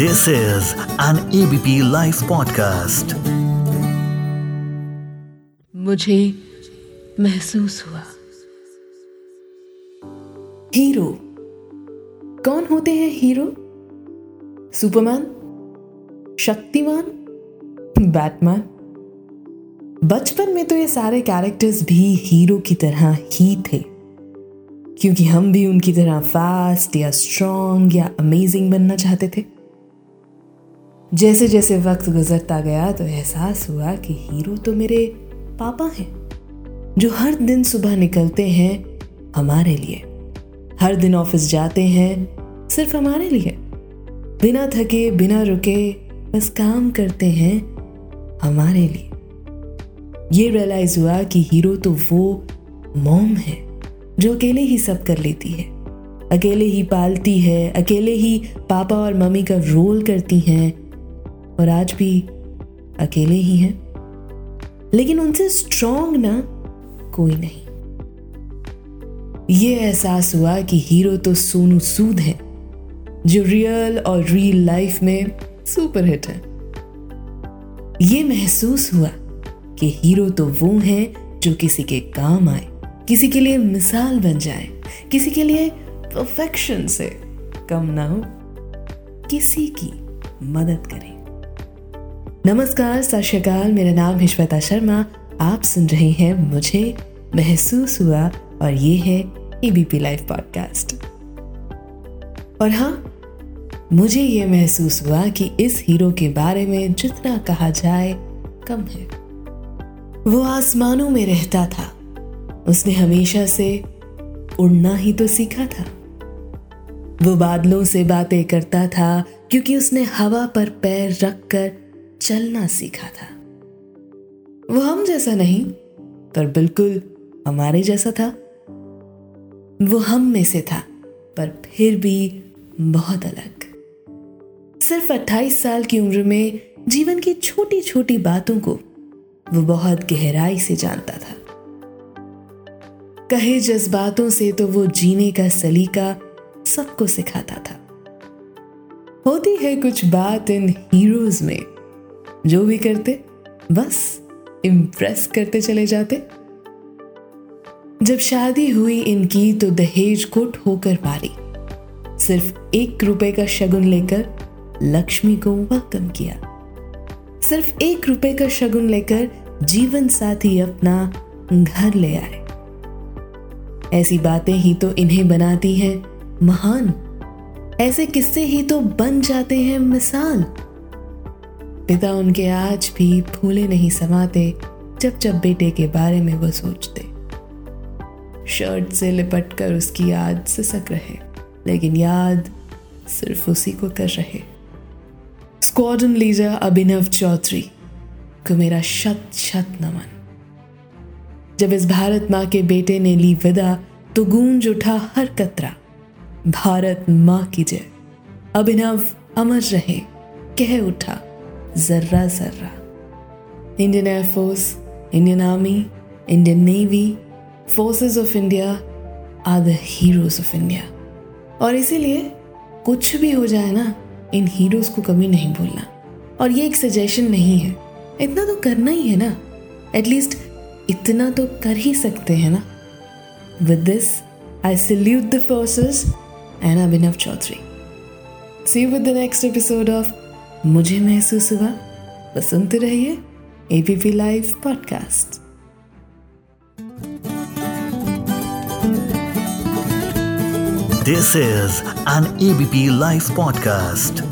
This is an ABP Life podcast. मुझे महसूस हुआ। हीरो। कौन होते हैं हीरो? सुपरमैन? शक्तिमान? बैटमैन? बचपन में तो ये सारे कैरेक्टर्स भी हीरो की तरह ही थे। क्योंकि हम भी उनकी तरह फास्ट या स्ट्रॉन्ग या अमेजिंग बनना चाहते थे। जैसे जैसे वक्त गुजरता गया तो एहसास हुआ कि हीरो तो मेरे पापा हैं, जो हर दिन सुबह निकलते हैं हमारे लिए। हर दिन ऑफ़िस जाते हैं सिर्फ़ हमारे लिए। बिना थके, बिना रुके, बस काम करते हैं हमारे लिए। ये रियलाइज़ हुआ कि हीरो तो वो मॉम है, जो अकेले ही सब कर लेती है। अकेले ही पालती है, अकेले ही पापा और मम्मी का रोल करती हैं और आज भी अकेले ही हैं। लेकिन उनसे स्ट्रॉन्ग ना कोई नहीं। ये एहसास हुआ कि हीरो तो सोनू सूद है, जो रियल और रियल लाइफ में सुपर हिट है। ये महसूस हुआ कि हीरो तो वो हैं जो किसी के काम आए, किसी के लिए मिसाल बन जाए, किसी के लिए परफेक्शन से कम ना हो, किसी की मदद करें। नमस्कार, सत मेरा नाम है शर्मा। आप सुन रहे हैं मुझे महसूस हुआ और ये है एबीपी लाइव पॉडकास्ट और हाँ मुझे ये महसूस हुआ कि इस हीरो के बारे में जितना कहा जाए, कम है। वो आसमानों में रहता था। उसने हमेशा से उड़ना ही तो सीखा था। वो बादलों से बातें करता था, क्योंकि उसने हवा पर पैर रखकर चलना सीखा था। वो हम जैसा नहीं, पर बिल्कुल हमारे जैसा था। वो हम में से था, पर फिर भी बहुत अलग। सिर्फ़ 28 साल की उम्र में जीवन की छोटी छोटी बातों को वो बहुत गहराई से जानता था। कहे जज्बातों से तो वो जीने का सलीका सबको सिखाता था। होती है कुछ बात इन हीरोज में जो भी करते, बस इम्प्रेस करते चले जाते। जब शादी हुई इनकी तो दहेज को ठोकर मारी सिर्फ़ एक रुपए का शगुन लेकर लक्ष्मी को वेलकम किया। सिर्फ़ एक रुपए का शगुन लेकर जीवन साथी अपना घर ले आए। ऐसी बातें ही तो इन्हें बनाती हैं महान। ऐसे किस्से ही तो बन जाते हैं मिसाल। पिता उनके आज भी फूले नहीं समाते, जब जब बेटे के बारे में वो सोचते। शर्ट से लिपट कर उसकी याद सिसक रहे, लेकिन याद सिर्फ़ उसी को कर रहे। स्क्वाडन लीडर अभिनव चौधरी, को मेरा शत शत नमन। जब इस भारत माँ के बेटे ने ली विदा तो गूंज उठा हर कतरा। भारत माँ की जय। अभिनव अमर रहे, कह उठा। जर्रा जर्रा Indian air force Indian army Indian navy forces of India are the heroes of India और इसीलिए कुछ भी हो जाए ना, इन हीरोज को कभी नहीं भूलना। और ये एक सजेशन नहीं है। इतना तो करना ही है ना। एटलीस्ट इतना तो कर ही सकते हैं ना। With this I salute the forces and Abhinav Chaudhary see with the next episode of मुझे महसूस हुआ बस सुनते रहिए ABP live podcast this is an ABP live podcast.